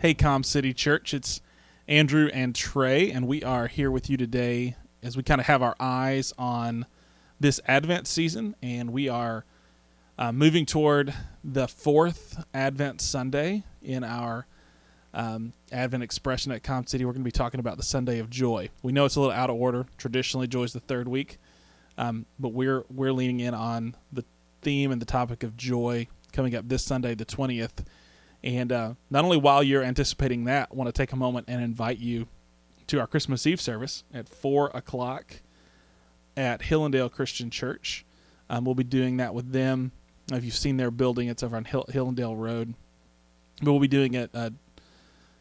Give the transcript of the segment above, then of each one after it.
Hey, Com City Church. It's Andrew and Trey, and we are here with you today as we kind of have our eyes on this Advent season, and we are uh, moving toward the fourth Advent Sunday in our um, Advent expression at Com City. We're going to be talking about the Sunday of Joy. We know it's a little out of order. Traditionally, Joy is the third week, um, but we're we're leaning in on the theme and the topic of joy coming up this Sunday, the twentieth and uh, not only while you're anticipating that, I want to take a moment and invite you to our Christmas Eve service at 4 o'clock at Hill-N-Dale Christian Church. Um, we'll be doing that with them. If you've seen their building, it's over on Hill- Hill-N-Dale Road. But we'll be doing a, a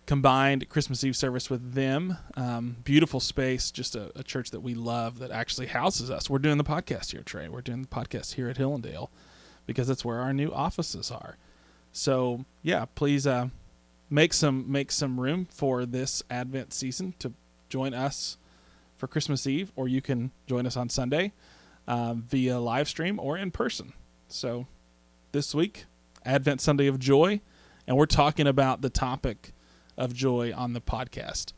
combined Christmas Eve service with them. Um, beautiful space, just a, a, church that we love that actually houses us. We're doing the podcast here, Trey. We're doing the podcast here at Hill-N-Dale because that's where our new offices are. So yeah, please uh, make some make some room for this Advent season to join us for Christmas Eve, or you can join us on Sunday um, via live stream or in person. So this week, Advent Sunday of Joy, and we're talking about the topic of joy on the podcast.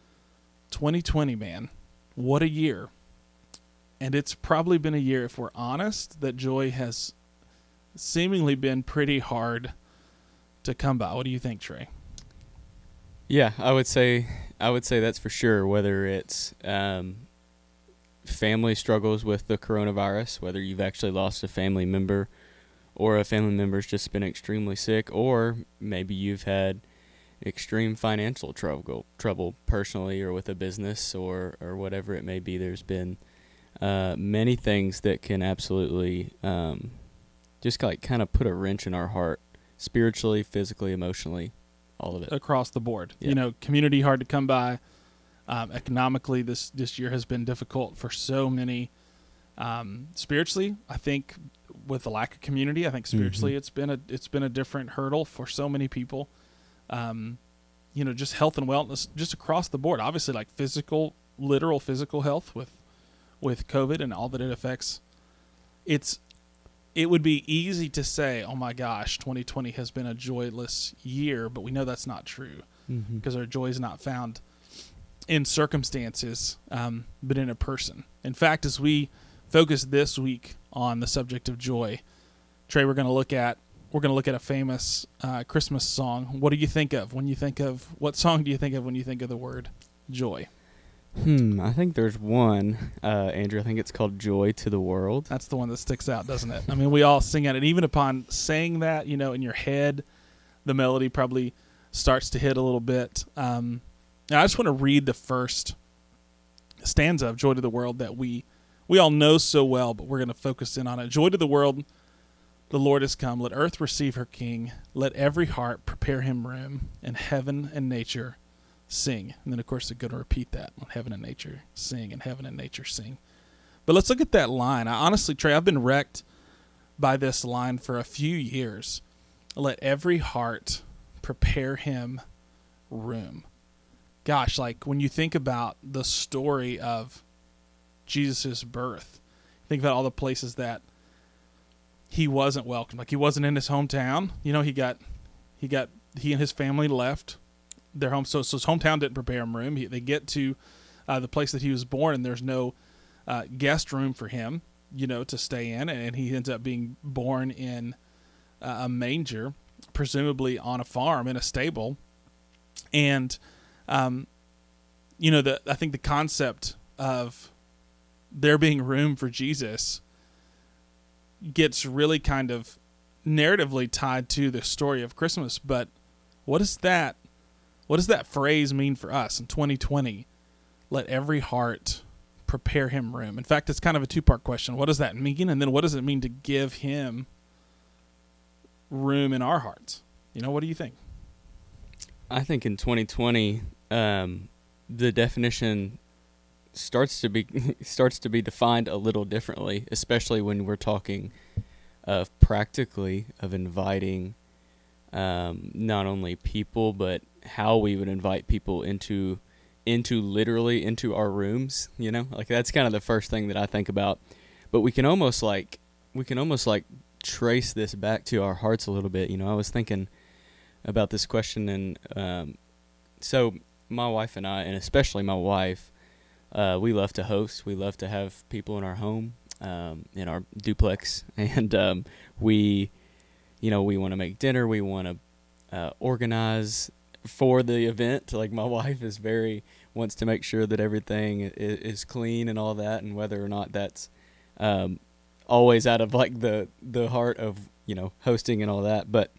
2020, man, what a year! And it's probably been a year, if we're honest, that joy has seemingly been pretty hard to come by. What do you think, Trey? Yeah, I would say I would say that's for sure. Whether it's um, family struggles with the coronavirus, whether you've actually lost a family member, or a family member's just been extremely sick, or maybe you've had extreme financial trouble trouble personally or with a business or or whatever it may be. There's been uh, many things that can absolutely um, just like kind of put a wrench in our heart spiritually, physically, emotionally, all of it across the board. Yeah. You know, community hard to come by. Um, economically, this this year has been difficult for so many. Um, spiritually, I think with the lack of community, I think spiritually mm-hmm. it's been a it's been a different hurdle for so many people. Um, you know, just health and wellness, just across the board. Obviously, like physical, literal physical health with with COVID and all that it affects. It's it would be easy to say, "Oh my gosh, 2020 has been a joyless year," but we know that's not true mm-hmm. because our joy is not found in circumstances, um, but in a person. In fact, as we focus this week on the subject of joy, Trey, we're going to look at we're going to look at a famous uh, Christmas song. What do you think of when you think of what song do you think of when you think of the word joy? Hmm, I think there's one, uh, Andrew. I think it's called "Joy to the World." That's the one that sticks out, doesn't it? I mean, we all sing it, and even upon saying that, you know, in your head, the melody probably starts to hit a little bit. Um, I just want to read the first stanza of "Joy to the World" that we we all know so well, but we're going to focus in on it. Joy to the world, the Lord has come. Let earth receive her King. Let every heart prepare him room, and heaven and nature sing. And then, of course, they're going to repeat that heaven and nature sing, and heaven and nature sing. But let's look at that line. I honestly, Trey, I've been wrecked by this line for a few years. Let every heart prepare him room. Gosh, like when you think about the story of Jesus' birth, think about all the places that he wasn't welcome. Like he wasn't in his hometown. You know, he got he got he and his family left their home. So, so his hometown didn't prepare him room. He, they get to uh, the place that he was born, and there's no uh, guest room for him, you know, to stay in, and he ends up being born in uh, a manger, presumably on a farm in a stable, and, um, you know, the I think the concept of there being room for Jesus gets really kind of narratively tied to the story of Christmas, but what is that what does that phrase mean for us in 2020? Let every heart prepare him room. In fact, it's kind of a two part question. What does that mean? And then what does it mean to give him room in our hearts? You know, what do you think? I think in 2020, um, the definition starts to be starts to be defined a little differently, especially when we're talking of practically of inviting um, not only people but how we would invite people into into literally into our rooms you know? Like that's kind of the first thing that i think about. But we can almost like we can almost like trace this back to our hearts a little bit you know? I was thinking about this question and um, so my wife and I, and especially my wife, uh, we love to host. We love to have people in our home, um, in our duplex, and um, we, you know, we want to make dinner. We want to uh, organize for the event. Like my wife is very wants to make sure that everything is, is clean and all that, and whether or not that's um, always out of like the the heart of you know hosting and all that. But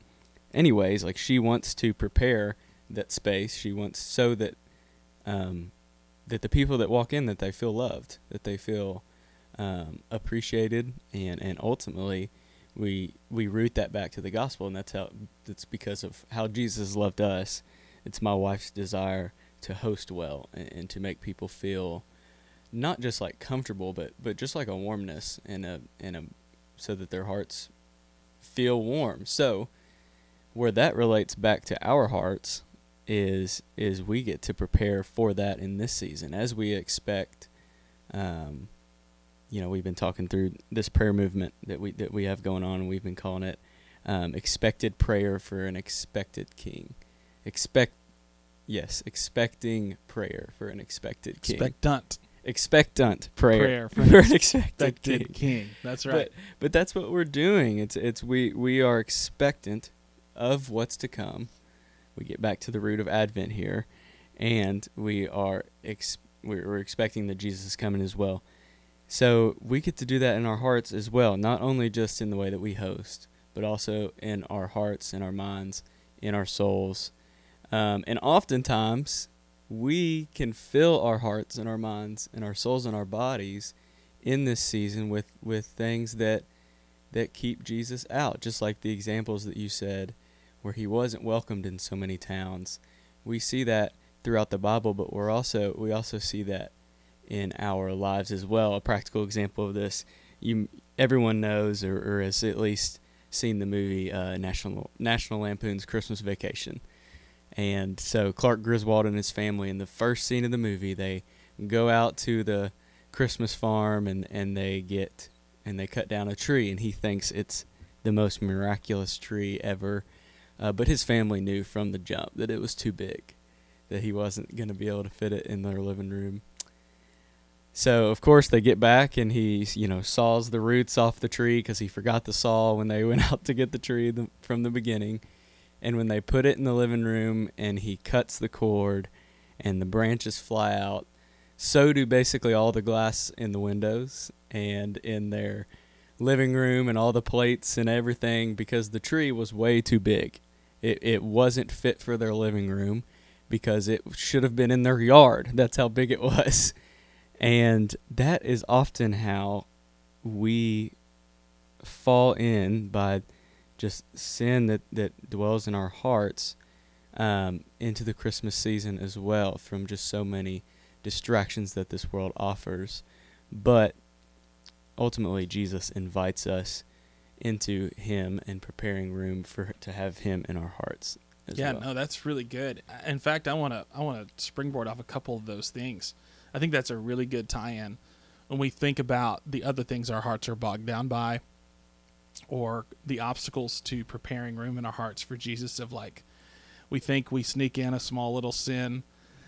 anyways, like she wants to prepare that space. She wants so that um, that the people that walk in that they feel loved, that they feel um, appreciated, and and ultimately we we root that back to the gospel, and that's how that's because of how Jesus loved us. It's my wife's desire to host well and, and to make people feel not just like comfortable, but but just like a warmness and a and a so that their hearts feel warm. So where that relates back to our hearts is is we get to prepare for that in this season as we expect um, you know we've been talking through this prayer movement that we that we have going on and we've been calling it um, expected prayer for an expected king expect yes expecting prayer for an expected king Expectant. expectant prayer, Prayer for for, an expected Expected king. king. That's right. But but that's what we're doing. It's it's we we are expectant of what's to come. We get back to the root of Advent here, and we are ex- we're, we're expecting that Jesus is coming as well. So we get to do that in our hearts as well, not only just in the way that we host, but also in our hearts, in our minds, in our souls. Um, and oftentimes, we can fill our hearts and our minds and our souls and our bodies in this season with, with things that that keep Jesus out, just like the examples that you said, where he wasn't welcomed in so many towns. We see that throughout the Bible, but we're also we also see that in our lives as well. A practical example of this, you everyone knows or, or has at least seen the movie uh, National National Lampoon's Christmas Vacation. And so Clark Griswold and his family in the first scene of the movie, they go out to the Christmas farm and, and they get and they cut down a tree and he thinks it's the most miraculous tree ever. Uh, but his family knew from the jump that it was too big, that he wasn't going to be able to fit it in their living room. So of course they get back and he you know saws the roots off the tree because he forgot the saw when they went out to get the tree the, from the beginning. And when they put it in the living room and he cuts the cord and the branches fly out, so do basically all the glass in the windows and in their living room and all the plates and everything because the tree was way too big. It it wasn't fit for their living room because it should have been in their yard. That's how big it was. And that is often how we fall in by just sin that, that dwells in our hearts um, into the Christmas season as well from just so many distractions that this world offers. But ultimately, Jesus invites us into Him and preparing room for to have Him in our hearts. As yeah, well. no, that's really good. In fact, I want to I want to springboard off a couple of those things. I think that's a really good tie-in when we think about the other things our hearts are bogged down by or the obstacles to preparing room in our hearts for Jesus of like we think we sneak in a small little sin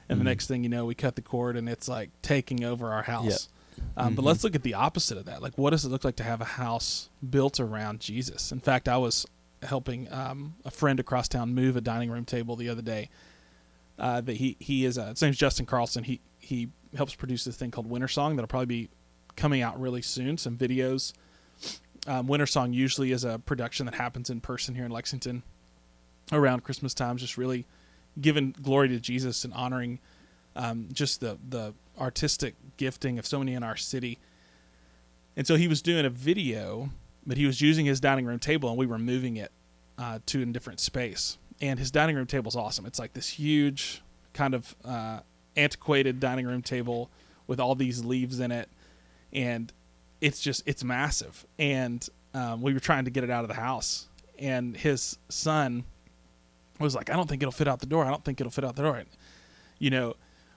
and the Mhm. next thing you know we cut the cord and it's like taking over our house. Um, But Mhm. let's look at the opposite of that. Like, what does it look like to have a house built around Jesus? In fact, I was helping um, a friend across town move a dining room table the other day. Uh, that he he is a, his name's Justin Carlson. He he helps produce this thing called Winter Song that'll probably be coming out really soon. Some videos. Um, Winter Song usually is a production that happens in person here in Lexington around Christmas times, just really giving glory to Jesus and honoring um, just the the artistic gifting of so many in our city. And so he was doing a video, but he was using his dining room table, and we were moving it uh, to a different space. And his dining room table is awesome. It's like this huge, kind of uh, antiquated dining room table with all these leaves in it, and it's just it's massive. And um, we were trying to get it out of the house, and his son was like, "I don't think it'll fit out the door. I don't think it'll fit out the door." And, you know,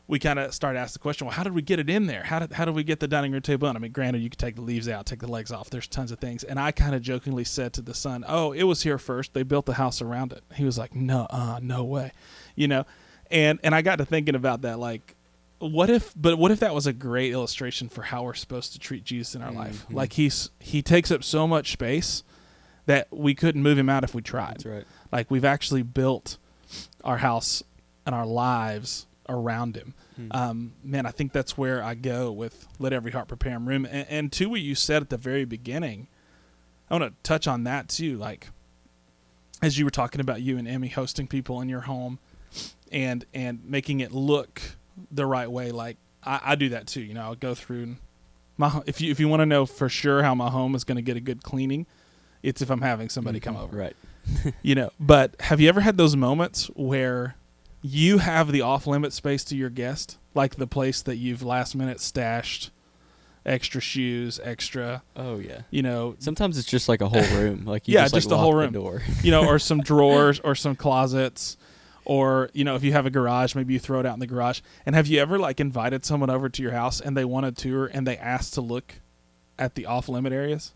we kind of started asking the question, well, how did we get it in there? How did how did we get the dining room table in? I mean, granted, you could take the leaves out, take the legs off. There's tons of things. And I kind of jokingly said to the son, "Oh, it was here first. They built the house around it." He was like, "No, uh, no way," you know. And and I got to thinking about that like what if but what if that was a great illustration for how we're supposed to treat Jesus in our life? Mhm. Like he's he takes up so much space that we couldn't move him out if we tried. That's right. Like we've actually built our house and our lives around him. Hmm. Um, man, I think that's where I go with let every heart prepare him room. And, and to what you said at the very beginning, I want to touch on that too. Like as you were talking about you and Emmy hosting people in your home and and making it look the right way. Like I, I do that too. You know, I'll go through my if you if you want to know for sure how my home is going to get a good cleaning, it's if I'm having somebody come Mhm. over Right. you know but have you ever had those moments where you have the off limit space to your guest like the place that you've last minute stashed extra shoes extra Oh yeah. you know Sometimes it's just like a whole room. Like you Yeah, just, like, just a whole room. Door. you know or some drawers or some closets or you know if you have a garage maybe you throw it out in the garage. And have you ever like invited someone over to your house and they want a tour and they asked to look at the off limit areas?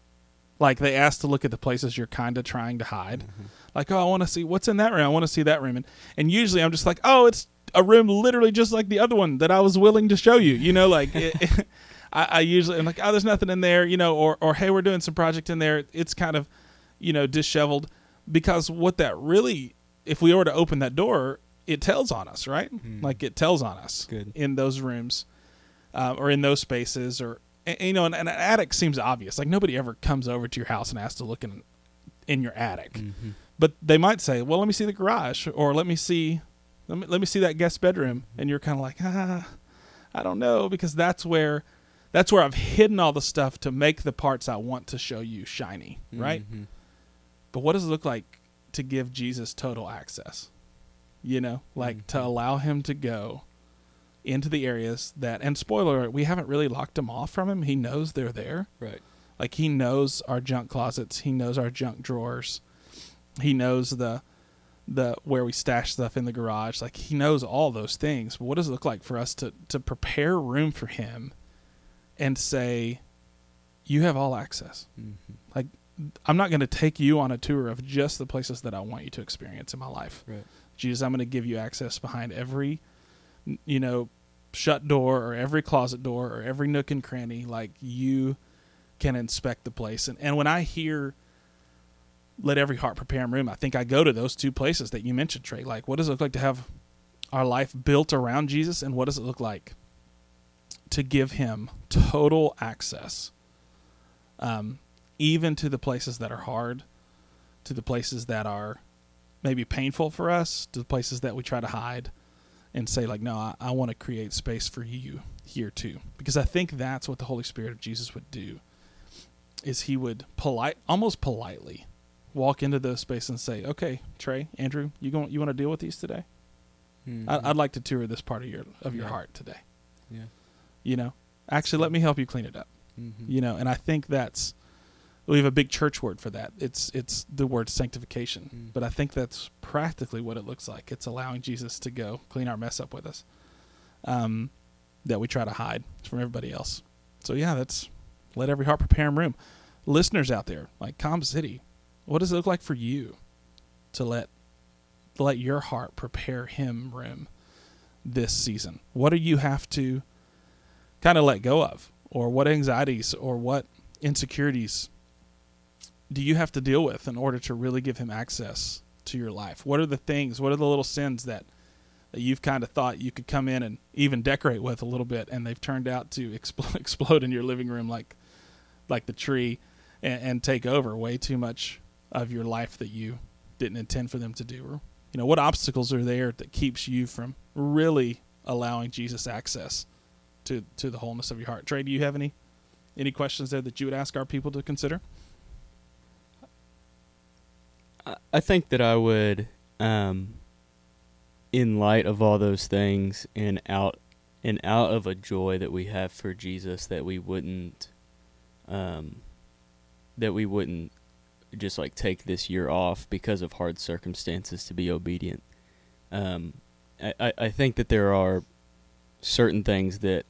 Like they asked to look at the places you're kind of trying to hide. Mm-hmm. Like oh i want to see what's in that room? I want to see that room. And, and usually i'm just like oh it's a room literally just like the other one that i was willing to show you. You know like it, I, I usually i'm like oh there's nothing in there you know or, or hey we're doing some project in there. It's kind of you know disheveled because what that really if we were to open that door it tells on us right Mhm. like it tells on us Good. in those rooms uh, or in those spaces or and, you know and, and an attic seems obvious like nobody ever comes over to your house and asks to look in in your attic Mhm. but they might say well let me see the garage or let me see let me, let me see that guest bedroom and you're kind of like ah i don't know because that's where that's where i've hidden all the stuff to make the parts i want to show you shiny right Mhm. but what does it look like to give jesus total access you know like to Mhm. allow him to go into the areas that and spoiler we haven't really locked him off from him he knows they're there Right. like he knows our junk closets, he knows our junk drawers. He knows the the where we stash stuff in the garage. Like he knows all those things. But what does it look like for us to to prepare room for him and say you have all access. Mhm. I'm not going to take you on a tour of just the places that I want you to experience in my life. Right. Jesus, I'm going to give you access behind every, you know, shut door or every closet door or every nook and cranny. Like you can inspect the place. And, and when I hear, let every heart prepare him room, I think I go to those two places that you mentioned, Trey. Like, what does it look like to have our life built around Jesus? And what does it look like to give him total access, um, even to the places that are hard, to the places that are maybe painful for us to the places that we try to hide and say like no i, I want to create space for you here too because i think that's what the holy spirit of jesus would do is he would polite almost politely walk into those spaces and say okay trey andrew you going you want to deal with these today Mhm. I, i'd like to tour this part of your of your Yeah. heart today Yeah. you know actually let me help you clean it up Mhm. you know and i think that's we have a big church word for that. It's it's the word sanctification. Mm. but i think that's practically what it looks like. It's allowing jesus to go clean our mess up with us um that we try to hide from everybody else. So yeah that's let every heart prepare him room. Listeners out there like com city what does it look like for you to let let your heart prepare him room this season? What do you have to kind of let go of? Or what anxieties or what insecurities do you have to deal with in order to really give him access to your life? What are the things what are the little sins that that you've kind of thought you could come in and even decorate with a little bit and they've turned out to explode, explode in your living room like like the tree and, and take over way too much of your life that you didn't intend for them to do? Or you know what obstacles are there that keeps you from really allowing jesus access to to the wholeness of your heart? Trey do you have any any questions there that you would ask our people to consider I- think that I would, um, in light of all those things, and out and out of a joy that we have for Jesus, that we wouldn't, um, that we wouldn't just like take this year off because of hard circumstances to be obedient. Um, I, I think that there are certain things that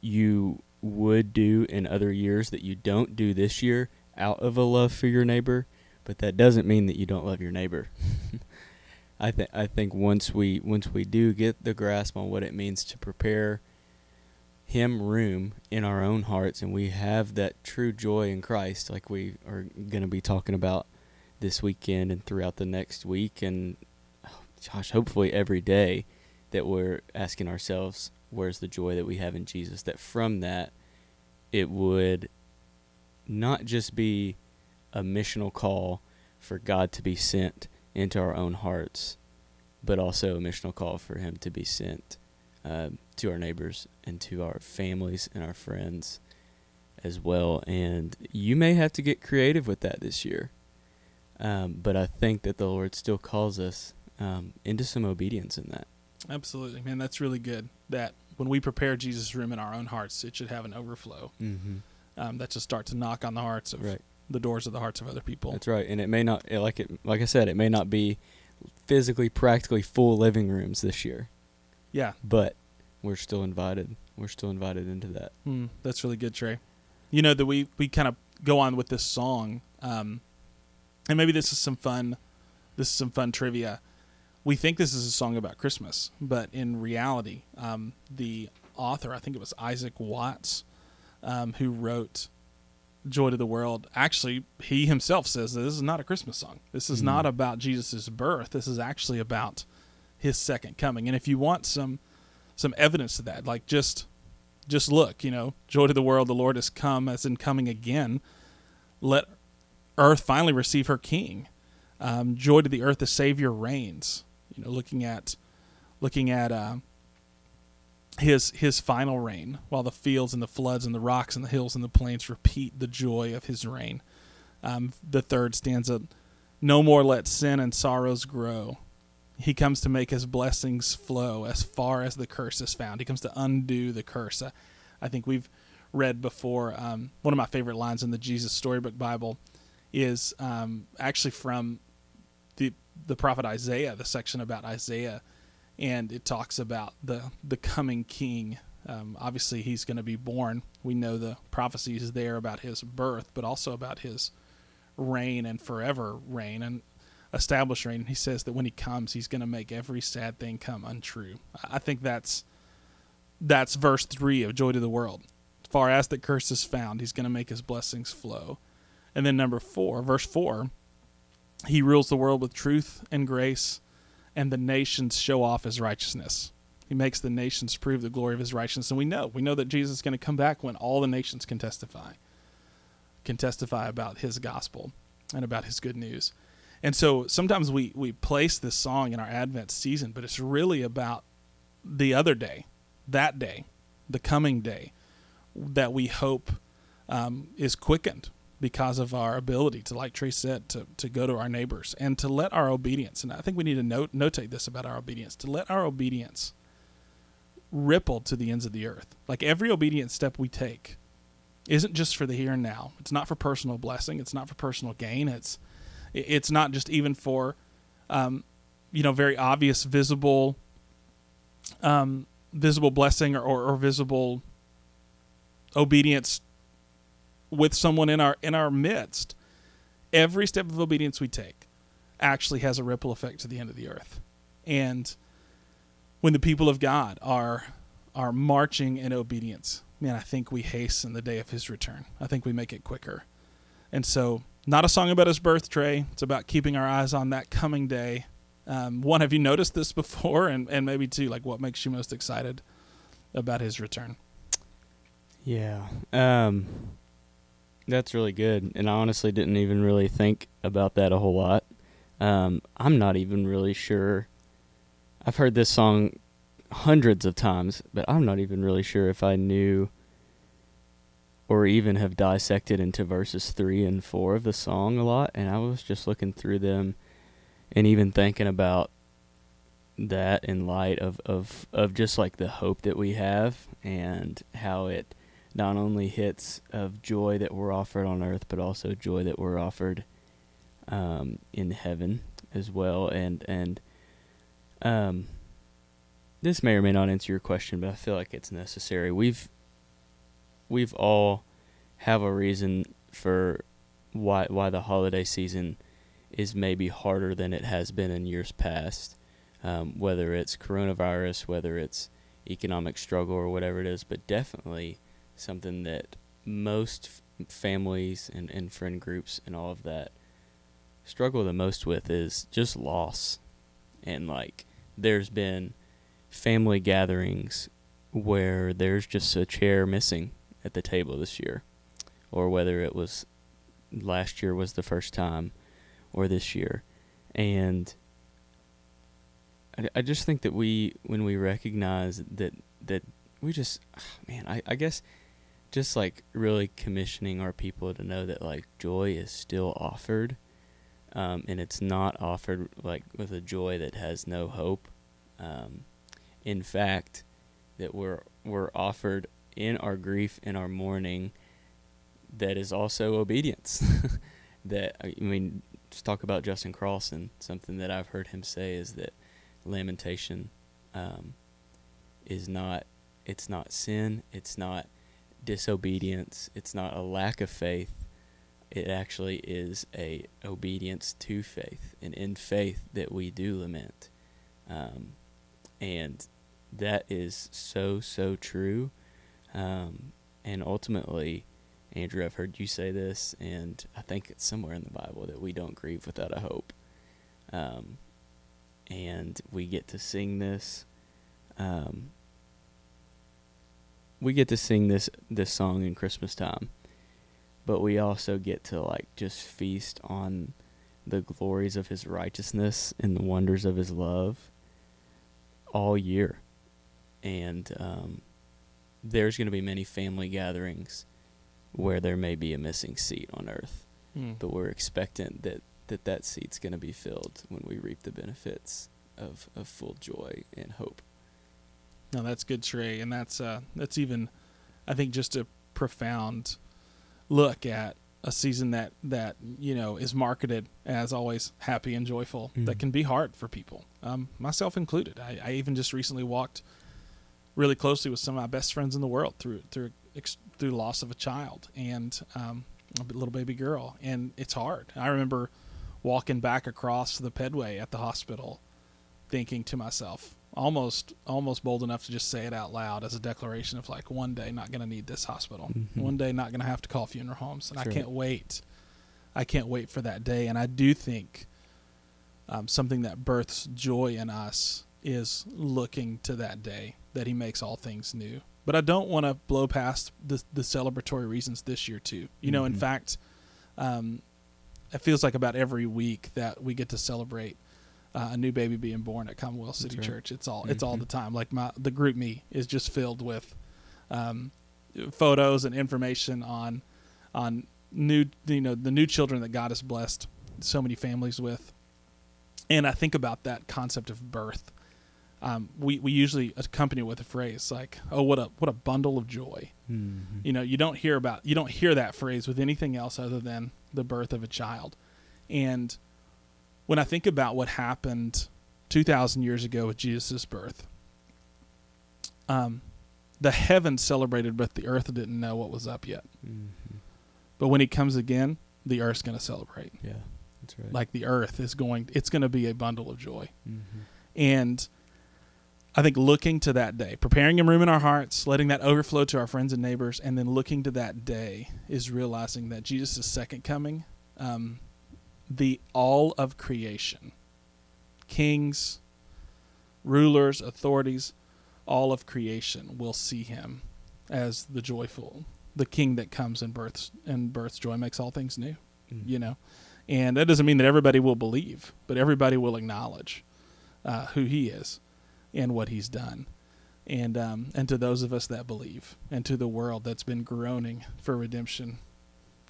you would do in other years that you don't do this year out of a love for your neighbor but that doesn't mean that you don't love your neighbor. I think I think once we once we do get the grasp on what it means to prepare him room in our own hearts and we have that true joy in Christ like we are going to be talking about this weekend and throughout the next week and oh, gosh hopefully every day that we're asking ourselves where's the joy that we have in Jesus that from that it would not just be a missional call for God to be sent into our own hearts, but also a missional call for Him to be sent uh, to our neighbors and to our families and our friends as well. And you may have to get creative with that this year. Um, but I think that the Lord still calls us um, into some obedience in that. Absolutely, man. That's really good. That when we prepare Jesus' room in our own hearts, it should have an overflow. Mm-hmm. Um, that should start to knock on the hearts of Right. The doors of the hearts of other people. That's right, and it may not like it. Like I said, it may not be physically, practically full living rooms this year, yeah, but we're still invited. We're still invited into that. Hmm, that's really good, Trey. You know that we we kind of go on with this song, um, and maybe this is some fun. This is some fun trivia. We think this is a song about Christmas, but in reality, um, the author, I think it was Isaac Watts, um, who wrote "Joy to the World." Actually, he himself says that this is not a Christmas song. This is Hmm. not about Jesus' birth. This is actually about his second coming. And if you want some some evidence to that, like just just look, you know, joy to the world, the Lord has come, as in coming again. Let earth finally receive her King. Um, joy to the earth, the Savior reigns. You know, looking at looking at uh, his his final reign, while the fields and the floods and the rocks and the hills and the plains repeat the joy of his reign. Um, the third stanza: No more let sin and sorrows grow. He comes to make his blessings flow as far as the curse is found. He comes to undo the curse. Uh, I think we've read before. Um, one of my favorite lines in the Jesus Storybook Bible is um, actually from the the prophet Isaiah, the section about Isaiah, and it talks about the the coming King. Um, obviously, he's going to be born. We know the prophecies there about his birth, but also about his reign and forever reign and establish reign. He says that when he comes, he's going to make every sad thing come untrue. I think that's that's verse three of Joy to the World. Far as the curse is found, he's going to make his blessings flow. And then number four, verse four, he rules the world with truth and grace, and the nations show off his righteousness. He makes the nations prove the glory of his righteousness. And we know, we know that Jesus is going to come back when all the nations can testify, can testify about his gospel and about his good news. And so sometimes we, we place this song in our Advent season, but it's really about the other day, that day, the coming day that we hope um, is quickened because of our ability to, like Trey said, to, to go to our neighbors and to let our obedience, and I think we need to note, notate this about our obedience, to let our obedience ripple to the ends of the earth. Like every obedient step we take isn't just for the here and now. It's not for personal blessing. It's not for personal gain. It's it's not just even for um, you know very obvious visible um, visible blessing or, or, or visible obedience with someone in our in our midst every step of obedience we take actually has a ripple effect to the end of the earth. And when the people of god are are marching in obedience man i think we hasten the day of his return. I think we make it quicker. And so not a song about his birth Trey. it's about keeping our eyes on that coming day. Um, one have you noticed this before? And, and maybe two like what makes you most excited about his return? Yeah. Um that's really good. And I honestly didn't even really think about that a whole lot. Um I'm not even really sure I've heard this song hundreds of times, but I'm not even really sure if I knew or even have dissected into verses 3 and 4 of the song a lot and I was just looking through them and even thinking about that in light of, of, of just like the hope that we have and how it not only hits of joy that we're offered on earth, but also joy that we're offered um, in heaven as well. And and um, this may or may not answer your question, but I feel like it's necessary. We've we've all have a reason for why why the holiday season is maybe harder than it has been in years past. Um, whether it's coronavirus, whether it's economic struggle or whatever it is, but definitely something that most f- families and, and friend groups and all of that struggle the most with is just loss. And like, there's been family gatherings where there's just a chair missing at the table this year, or whether it was last year was the first time, or this year, and I, I just think that we when we recognize that that we just ah, man I, I guess just like really commissioning our people to know that like joy is still offered um, and it's not offered like with a joy that has no hope um, in fact that we're we're offered in our grief and our mourning that is also obedience that i mean just talk about justin Carlson. something that i've heard him say is that lamentation um, is not it's not sin it's not disobedience. It's not a lack of faith. It actually is a obedience to faith and in faith that we do lament. Um, and that is so so true. Um, and ultimately andrew i've heard you say this and i think it's somewhere in the bible that we don't grieve without a hope. Um, and we get to sing this. Um, we get to sing this this song in Christmas time, but we also get to like just feast on the glories of His righteousness and the wonders of His love all year, and um, there's going to be many family gatherings where there may be a missing seat on earth, mm. but we're expectant that that that seat's going to be filled when we reap the benefits of, of full joy and hope. No, that's good, Trey, and that's uh, that's even, I think, just a profound look at a season that that you know is marketed as always happy and joyful. Mm. That can be hard for people, um, myself included. I, I even just recently walked really closely with some of my best friends in the world through through through loss of a child and um, a little baby girl, and it's hard. I remember walking back across the pedway at the hospital thinking to myself almost almost bold enough to just say it out loud as a declaration of like one day not going to need this hospital mm-hmm. one day not going to have to call funeral homes and sure. i can't wait i can't wait for that day and i do think um, something that births joy in us is looking to that day that he makes all things new but i don't want to blow past the, the celebratory reasons this year too you mm-hmm. know in mm-hmm. fact um, it feels like about every week that we get to celebrate uh, a new baby being born at Commonwealth City right. Church. It's all mm-hmm. it's all mm-hmm. the time. Like my the GroupMe is just filled with um, photos and information on on new you know the new children that God has blessed so many families with. And I think about that concept of birth. Um, we we usually accompany it with a phrase like, "Oh, what a what a bundle of joy." Mm-hmm. You know, you don't hear about you don't hear that phrase with anything else other than the birth of a child, and when I think about what happened 2,000 years ago with Jesus' birth, um, the heavens celebrated, but the earth didn't know what was up yet. Mm-hmm. But when he comes again, the earth's going to celebrate. Yeah, that's right. Like the earth is going, it's going to be a bundle of joy. Mm-hmm. And I think looking to that day, preparing a room in our hearts, letting that overflow to our friends and neighbors, and then looking to that day is realizing that Jesus' second coming um, the all of creation kings, rulers, authorities, all of creation will see him as the joyful, the king that comes and births and births joy makes all things new. Mm. You know, and that doesn't mean that everybody will believe, but everybody will acknowledge uh, who he is and what he's done. And um, and to those of us that believe, and to the world that's been groaning for redemption,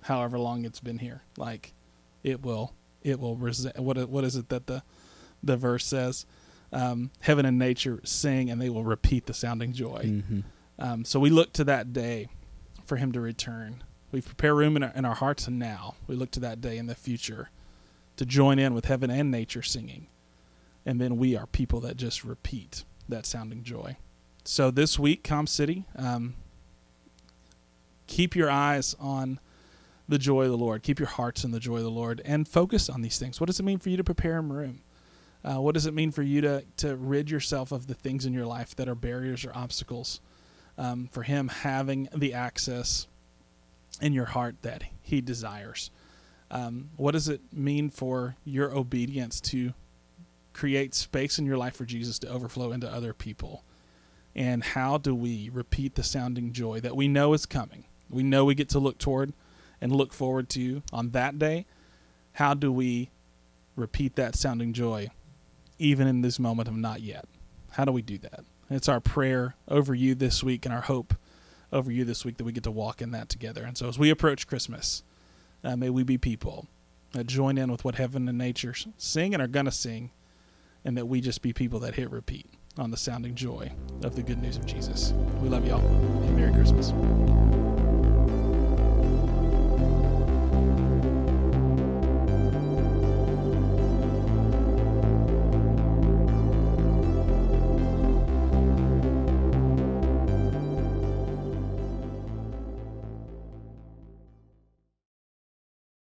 however long it's been here, like it will it will resent what what is it that the the verse says? Um, heaven and nature sing and they will repeat the sounding joy. Mm-hmm. um, so we look to that day for him to return. We prepare room in our, in our hearts and now. We look to that day in the future to join in with heaven and nature singing. And then we are people that just repeat that sounding joy. So this week com city um, keep your eyes on the joy of the Lord. Keep your hearts in the joy of the Lord and focus on these things. What does it mean for you to prepare him room? Uh, what does it mean for you to, to rid yourself of the things in your life that are barriers or obstacles um, for him having the access in your heart that he desires? Um, what does it mean for your obedience to create space in your life for Jesus to overflow into other people? And how do we repeat the sounding joy that we know is coming? We know we get to look toward and look forward to on that day. How do we repeat that sounding joy even in this moment of not yet? How do we do that? It's our prayer over you this week and our hope over you this week that we get to walk in that together. And so as we approach Christmas, uh, may we be people that join in with what heaven and nature sing and are going to sing, and that we just be people that hit repeat on the sounding joy of the good news of Jesus. We love y'all, and Merry Christmas.